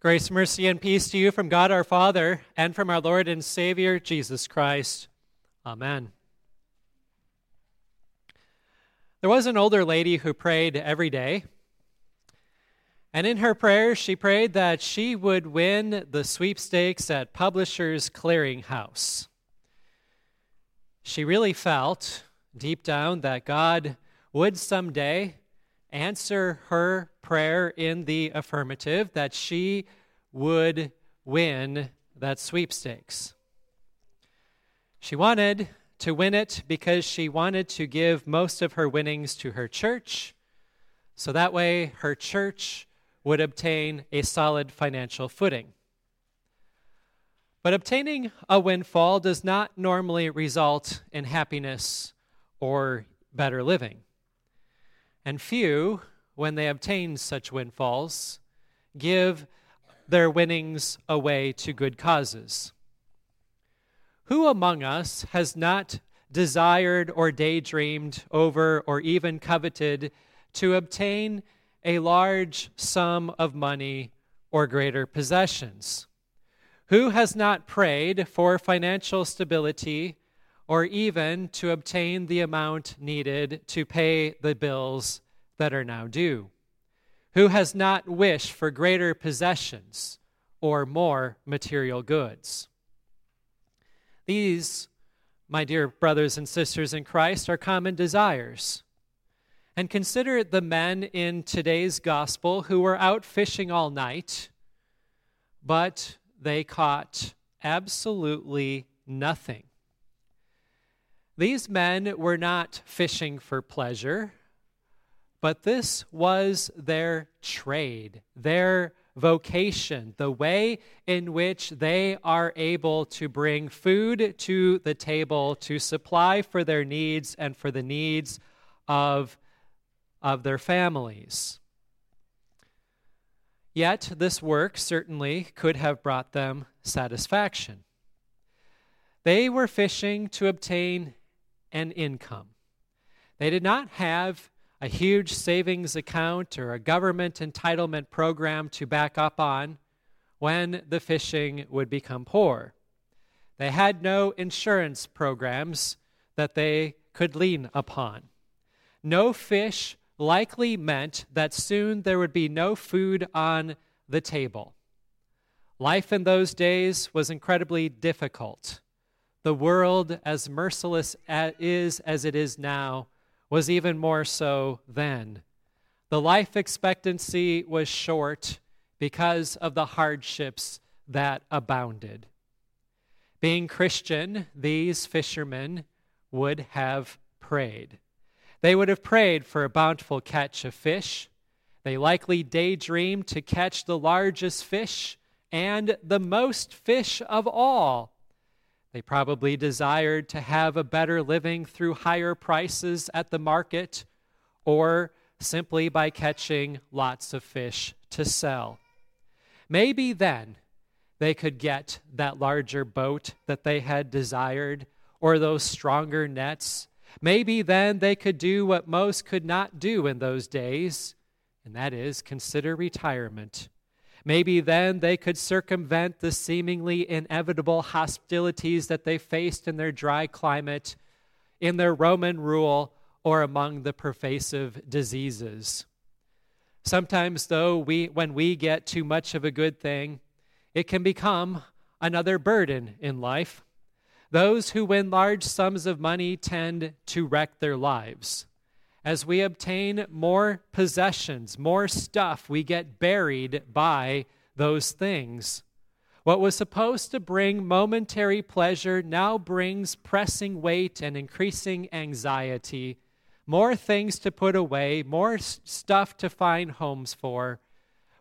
Grace, mercy, and peace to you from God our Father and from our Lord and Savior, Jesus Christ. Amen. There was an older lady who prayed every day. And in her prayers, she prayed that she would win the sweepstakes at Publishers Clearinghouse. She really felt deep down that God would someday answer her prayer in the affirmative that she would win that sweepstakes. She wanted to win it because she wanted to give most of her winnings to her church, so that way her church would obtain a solid financial footing. But obtaining a windfall does not normally result in happiness or better living. And few, when they obtain such windfalls, give their winnings away to good causes. Who among us has not desired or daydreamed over or even coveted to obtain a large sum of money or greater possessions? Who has not prayed for financial stability or even to obtain the amount needed to pay the bills that are now due? Who has not wished for greater possessions or more material goods? These, my dear brothers and sisters in Christ, are common desires. And consider the men in today's gospel who were out fishing all night, but they caught absolutely nothing. These men were not fishing for pleasure, but this was their trade, their vocation, the way in which they are able to bring food to the table to supply for their needs and for the needs of, of their families. Yet, this work certainly could have brought them satisfaction. They were fishing to obtain and income. They did not have a huge savings account or a government entitlement program to back up on when the fishing would become poor. They had no insurance programs that they could lean upon. No fish likely meant that soon there would be no food on the table. Life in those days was incredibly difficult. The world, as merciless as is as it is now, was even more so then. The life expectancy was short because of the hardships that abounded. Being Christian, these fishermen would have prayed. They would have prayed for a bountiful catch of fish. They likely daydreamed to catch the largest fish and the most fish of all they probably desired to have a better living through higher prices at the market or simply by catching lots of fish to sell. Maybe then they could get that larger boat that they had desired or those stronger nets. Maybe then they could do what most could not do in those days, and that is consider retirement. Maybe then they could circumvent the seemingly inevitable hostilities that they faced in their dry climate, in their Roman rule, or among the pervasive diseases. Sometimes, though, we, when we get too much of a good thing, it can become another burden in life. Those who win large sums of money tend to wreck their lives. As we obtain more possessions, more stuff, we get buried by those things. What was supposed to bring momentary pleasure now brings pressing weight and increasing anxiety, more things to put away, more stuff to find homes for.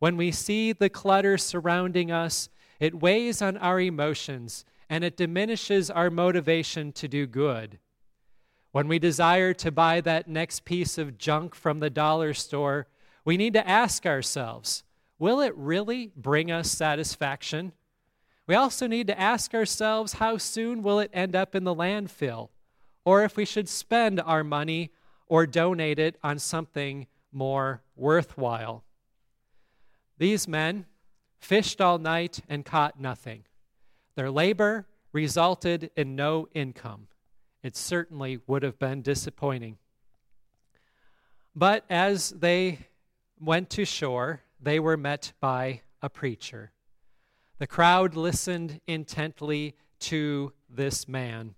When we see the clutter surrounding us, it weighs on our emotions and it diminishes our motivation to do good. When we desire to buy that next piece of junk from the dollar store, we need to ask ourselves will it really bring us satisfaction? We also need to ask ourselves how soon will it end up in the landfill, or if we should spend our money or donate it on something more worthwhile. These men fished all night and caught nothing. Their labor resulted in no income. It certainly would have been disappointing. But as they went to shore, they were met by a preacher. The crowd listened intently to this man.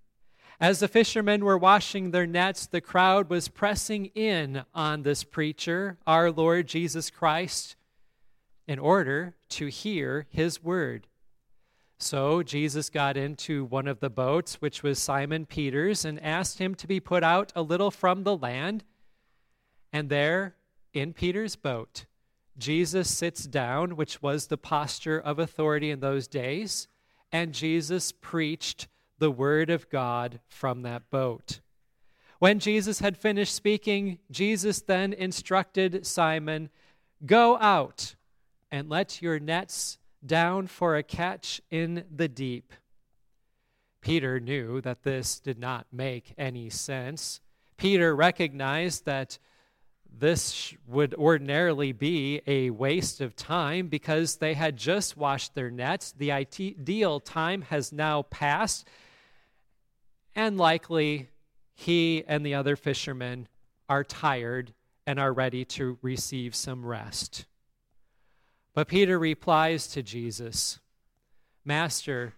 As the fishermen were washing their nets, the crowd was pressing in on this preacher, our Lord Jesus Christ, in order to hear his word. So Jesus got into one of the boats, which was Simon Peter's, and asked him to be put out a little from the land. And there, in Peter's boat, Jesus sits down, which was the posture of authority in those days, and Jesus preached the word of God from that boat. When Jesus had finished speaking, Jesus then instructed Simon, Go out and let your nets down for a catch in the deep. Peter knew that this did not make any sense. Peter recognized that this would ordinarily be a waste of time because they had just washed their nets. The ideal time has now passed, and likely he and the other fishermen are tired and are ready to receive some rest. But Peter replies to Jesus Master,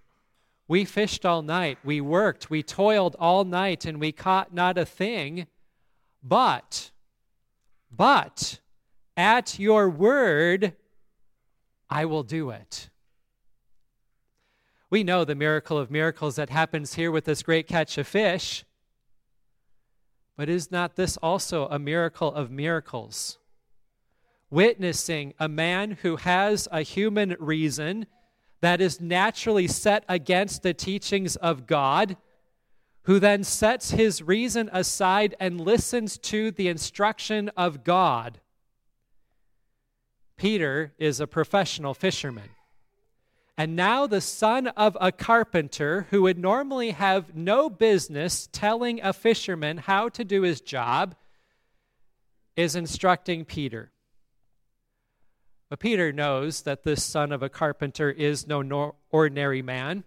we fished all night, we worked, we toiled all night, and we caught not a thing. But, but, at your word, I will do it. We know the miracle of miracles that happens here with this great catch of fish. But is not this also a miracle of miracles? Witnessing a man who has a human reason that is naturally set against the teachings of God, who then sets his reason aside and listens to the instruction of God. Peter is a professional fisherman. And now the son of a carpenter who would normally have no business telling a fisherman how to do his job is instructing Peter. But Peter knows that this son of a carpenter is no ordinary man.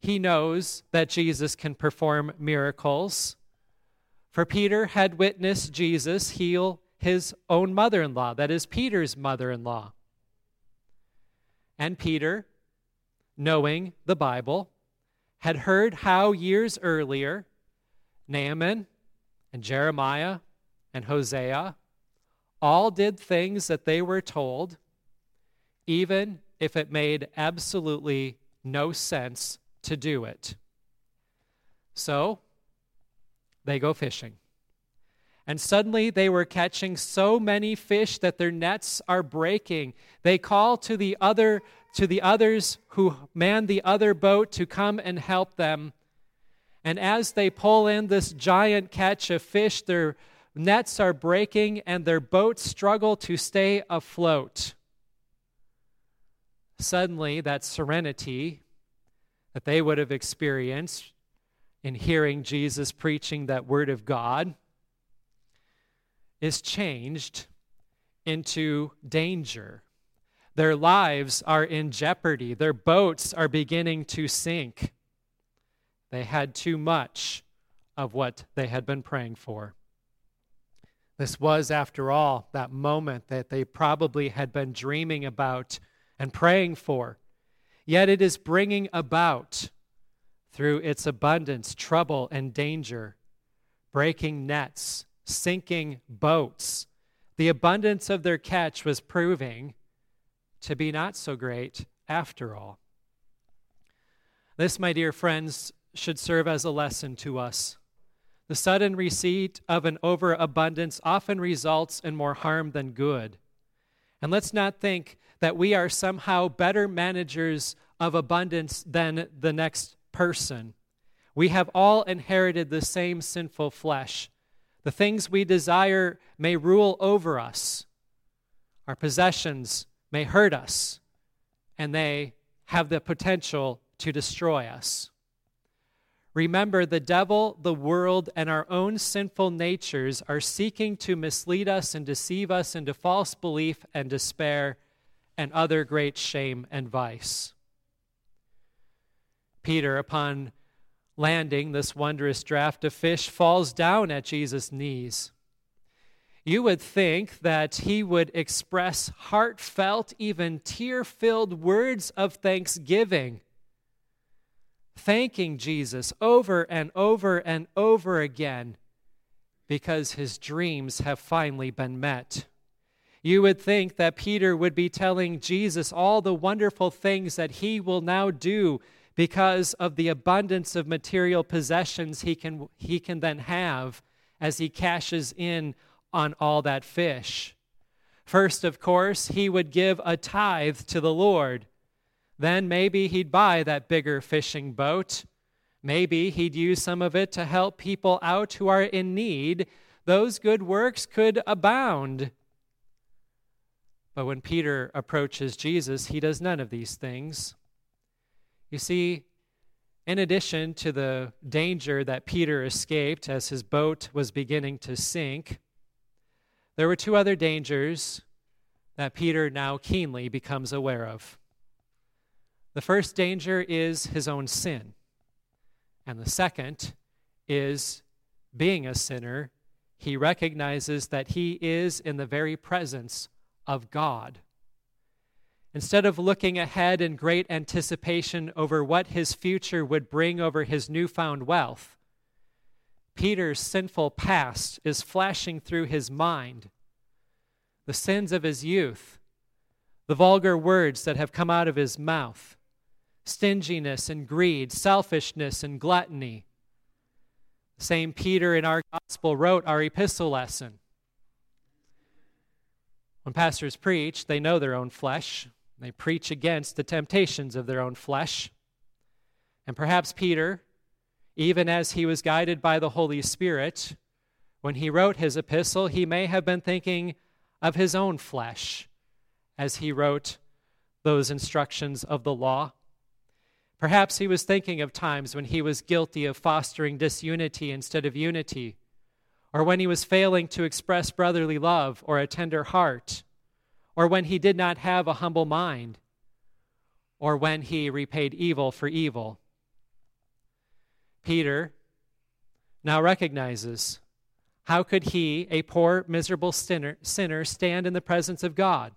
He knows that Jesus can perform miracles. For Peter had witnessed Jesus heal his own mother in law, that is, Peter's mother in law. And Peter, knowing the Bible, had heard how years earlier Naaman and Jeremiah and Hosea all did things that they were told, even if it made absolutely no sense to do it. So they go fishing. And suddenly they were catching so many fish that their nets are breaking. They call to the other to the others who man the other boat to come and help them. And as they pull in this giant catch of fish, their nets are breaking and their boats struggle to stay afloat. Suddenly, that serenity that they would have experienced in hearing Jesus preaching that word of God is changed into danger. Their lives are in jeopardy. Their boats are beginning to sink. They had too much of what they had been praying for. This was, after all, that moment that they probably had been dreaming about and praying for. Yet it is bringing about, through its abundance, trouble and danger, breaking nets, sinking boats. The abundance of their catch was proving to be not so great after all. This, my dear friends, should serve as a lesson to us. The sudden receipt of an overabundance often results in more harm than good. And let's not think that we are somehow better managers of abundance than the next person. We have all inherited the same sinful flesh. The things we desire may rule over us. Our possessions may hurt us, and they have the potential to destroy us. Remember, the devil, the world, and our own sinful natures are seeking to mislead us and deceive us into false belief and despair and other great shame and vice. Peter, upon landing this wondrous draft of fish, falls down at Jesus' knees. You would think that he would express heartfelt, even tear filled words of thanksgiving, thanking Jesus over and over and over again because his dreams have finally been met. You would think that Peter would be telling Jesus all the wonderful things that he will now do because of the abundance of material possessions he can, he can then have as he cashes in on all that fish. First, of course, he would give a tithe to the Lord. Then maybe he'd buy that bigger fishing boat. Maybe he'd use some of it to help people out who are in need. Those good works could abound. But when Peter approaches Jesus, he does none of these things. You see, in addition to the danger that Peter escaped as his boat was beginning to sink, there were two other dangers that Peter now keenly becomes aware of. The first danger is his own sin, and the second is being a sinner, he recognizes that he is in the very presence of God. Instead of looking ahead in great anticipation over what his future would bring over his newfound wealth, Peter's sinful past is flashing through his mind. The sins of his youth, the vulgar words that have come out of his mouth, stinginess and greed, selfishness and gluttony. Same Peter in our gospel wrote our epistle lesson. When pastors preach, they know their own flesh. They preach against the temptations of their own flesh. And perhaps Peter, even as he was guided by the Holy Spirit, when he wrote his epistle, he may have been thinking of his own flesh as he wrote those instructions of the law. Perhaps he was thinking of times when he was guilty of fostering disunity instead of unity, or when he was failing to express brotherly love or a tender heart or when he did not have a humble mind, or when he repaid evil for evil. Peter now recognizes how could he, a poor, miserable sinner, sinner, stand in the presence of God?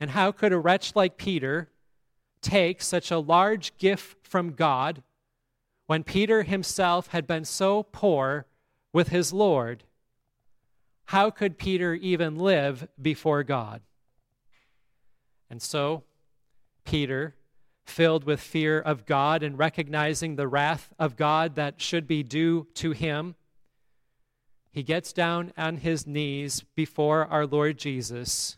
And how could a wretch like Peter take such a large gift from God when Peter himself had been so poor with his Lord? how could Peter even live before God? And so, Peter, filled with fear of God and recognizing the wrath of God that should be due to him, he gets down on his knees before our Lord Jesus.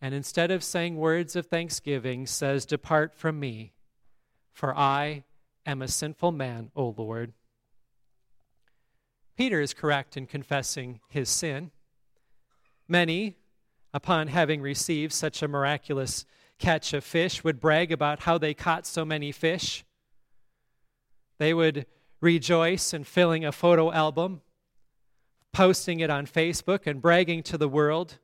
And instead of saying words of thanksgiving, says, Depart from me, for I am a sinful man, O Lord. Peter is correct in confessing his sin. Many, upon having received such a miraculous catch of fish, would brag about how they caught so many fish. They would rejoice in filling a photo album, posting it on Facebook, and bragging to the world.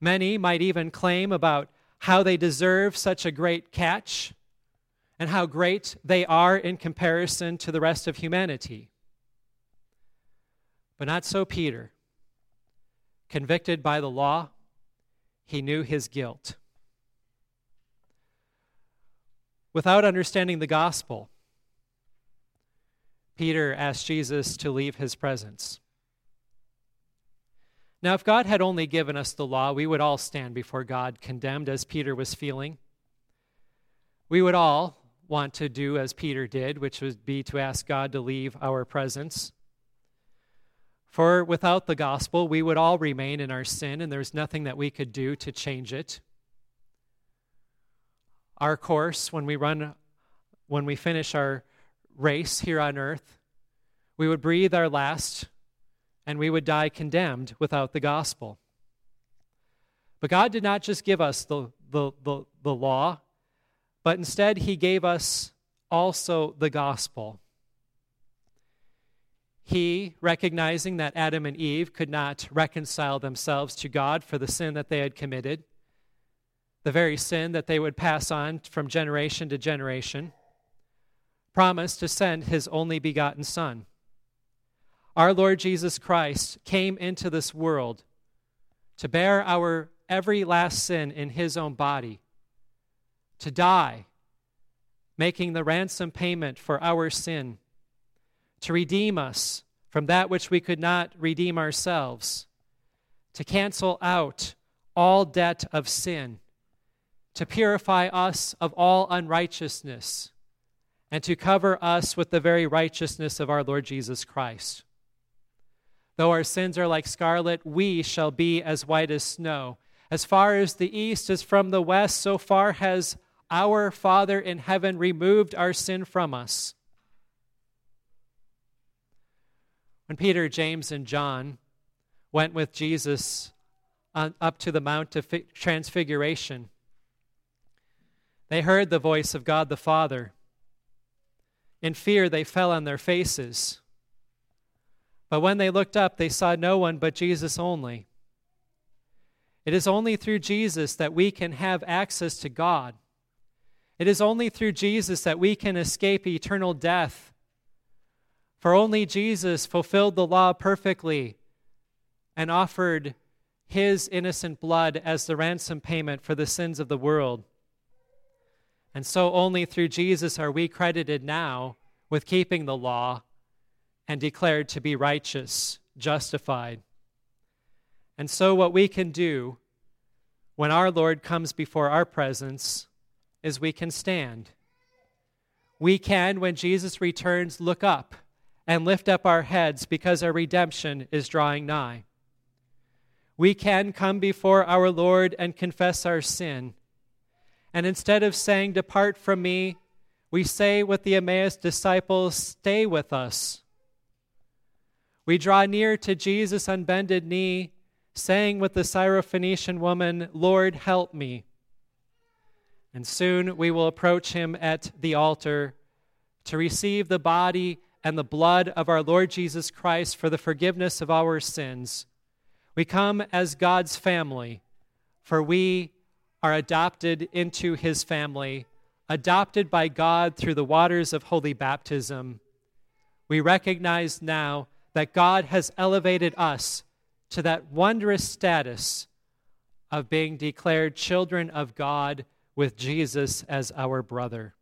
Many might even claim about how they deserve such a great catch and how great they are in comparison to the rest of humanity. But not so Peter. Convicted by the law, he knew his guilt. Without understanding the gospel, Peter asked Jesus to leave his presence. Now, if God had only given us the law, we would all stand before God condemned as Peter was feeling. We would all want to do as Peter did, which would be to ask God to leave our presence. For without the gospel, we would all remain in our sin, and there's nothing that we could do to change it. Our course, when we run, when we finish our race here on earth, we would breathe our last, and we would die condemned without the gospel. But God did not just give us the, the, the, the law, but instead, He gave us also the gospel. He, recognizing that Adam and Eve could not reconcile themselves to God for the sin that they had committed, the very sin that they would pass on from generation to generation, promised to send his only begotten Son. Our Lord Jesus Christ came into this world to bear our every last sin in his own body, to die, making the ransom payment for our sin, to redeem us from that which we could not redeem ourselves, to cancel out all debt of sin to purify us of all unrighteousness, and to cover us with the very righteousness of our Lord Jesus Christ. Though our sins are like scarlet, we shall be as white as snow. As far as the east is from the west, so far has our Father in heaven removed our sin from us. When Peter, James, and John went with Jesus on, up to the Mount of Transfiguration, they heard the voice of God the Father. In fear, they fell on their faces. But when they looked up, they saw no one but Jesus only. It is only through Jesus that we can have access to God. It is only through Jesus that we can escape eternal death. For only Jesus fulfilled the law perfectly and offered his innocent blood as the ransom payment for the sins of the world. And so only through Jesus are we credited now with keeping the law and declared to be righteous, justified. And so, what we can do when our Lord comes before our presence is we can stand. We can, when Jesus returns, look up and lift up our heads because our redemption is drawing nigh. We can come before our Lord and confess our sin and instead of saying, Depart from me, we say with the Emmaus disciples, Stay with us. We draw near to Jesus on bended knee, saying with the Syrophoenician woman, Lord, help me. And soon we will approach him at the altar to receive the body and the blood of our Lord Jesus Christ for the forgiveness of our sins. We come as God's family, for we are adopted into his family, adopted by God through the waters of holy baptism, we recognize now that God has elevated us to that wondrous status of being declared children of God with Jesus as our brother.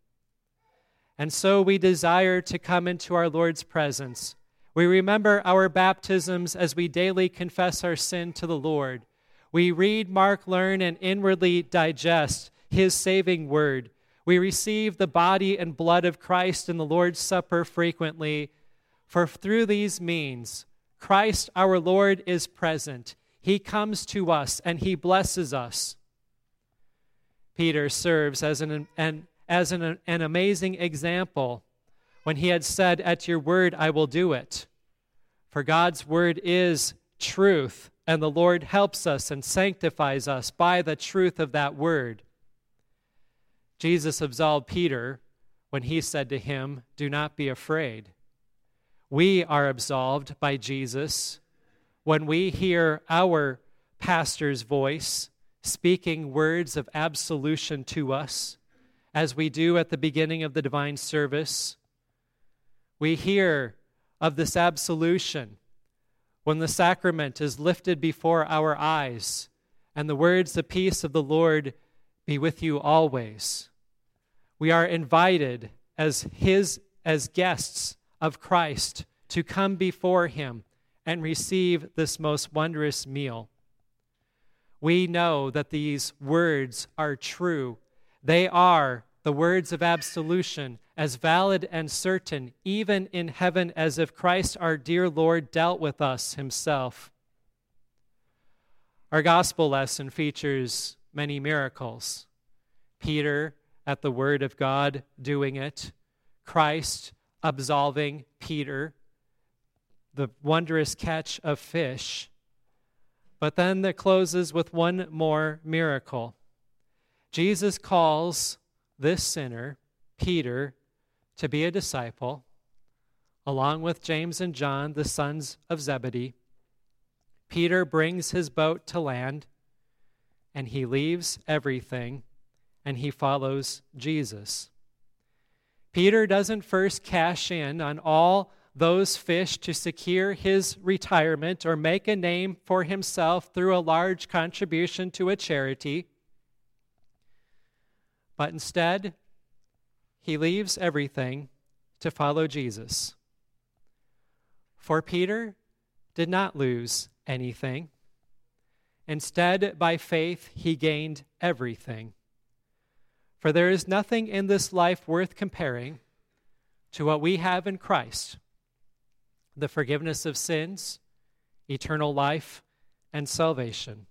And so we desire to come into our Lord's presence. We remember our baptisms as we daily confess our sin to the Lord. We read, mark, learn, and inwardly digest His saving word. We receive the body and blood of Christ in the Lord's Supper frequently, for through these means, Christ our Lord is present. He comes to us and He blesses us. Peter serves as an, an as an, an amazing example when he had said, At your word I will do it. For God's word is truth and the Lord helps us and sanctifies us by the truth of that word. Jesus absolved Peter when he said to him, Do not be afraid. We are absolved by Jesus when we hear our pastor's voice speaking words of absolution to us, as we do at the beginning of the divine service. We hear of this absolution when the sacrament is lifted before our eyes, and the words, the peace of the Lord be with you always. We are invited as his as guests of Christ to come before him and receive this most wondrous meal. We know that these words are true. They are the words of absolution as valid and certain, even in heaven, as if Christ our dear Lord dealt with us himself. Our gospel lesson features many miracles Peter at the word of God doing it, Christ absolving Peter, the wondrous catch of fish. But then it closes with one more miracle. Jesus calls this sinner, Peter, to be a disciple, along with James and John, the sons of Zebedee. Peter brings his boat to land, and he leaves everything and he follows Jesus. Peter doesn't first cash in on all those fish to secure his retirement or make a name for himself through a large contribution to a charity. But instead, he leaves everything to follow Jesus. For Peter did not lose anything. Instead, by faith, he gained everything. For there is nothing in this life worth comparing to what we have in Christ the forgiveness of sins, eternal life, and salvation.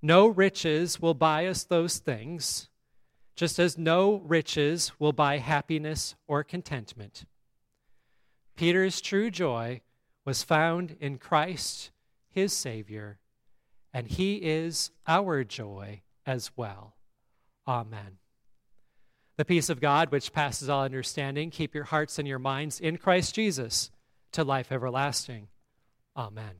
No riches will buy us those things, just as no riches will buy happiness or contentment. Peter's true joy was found in Christ, his Savior, and he is our joy as well. Amen. The peace of God, which passes all understanding, keep your hearts and your minds in Christ Jesus to life everlasting. Amen.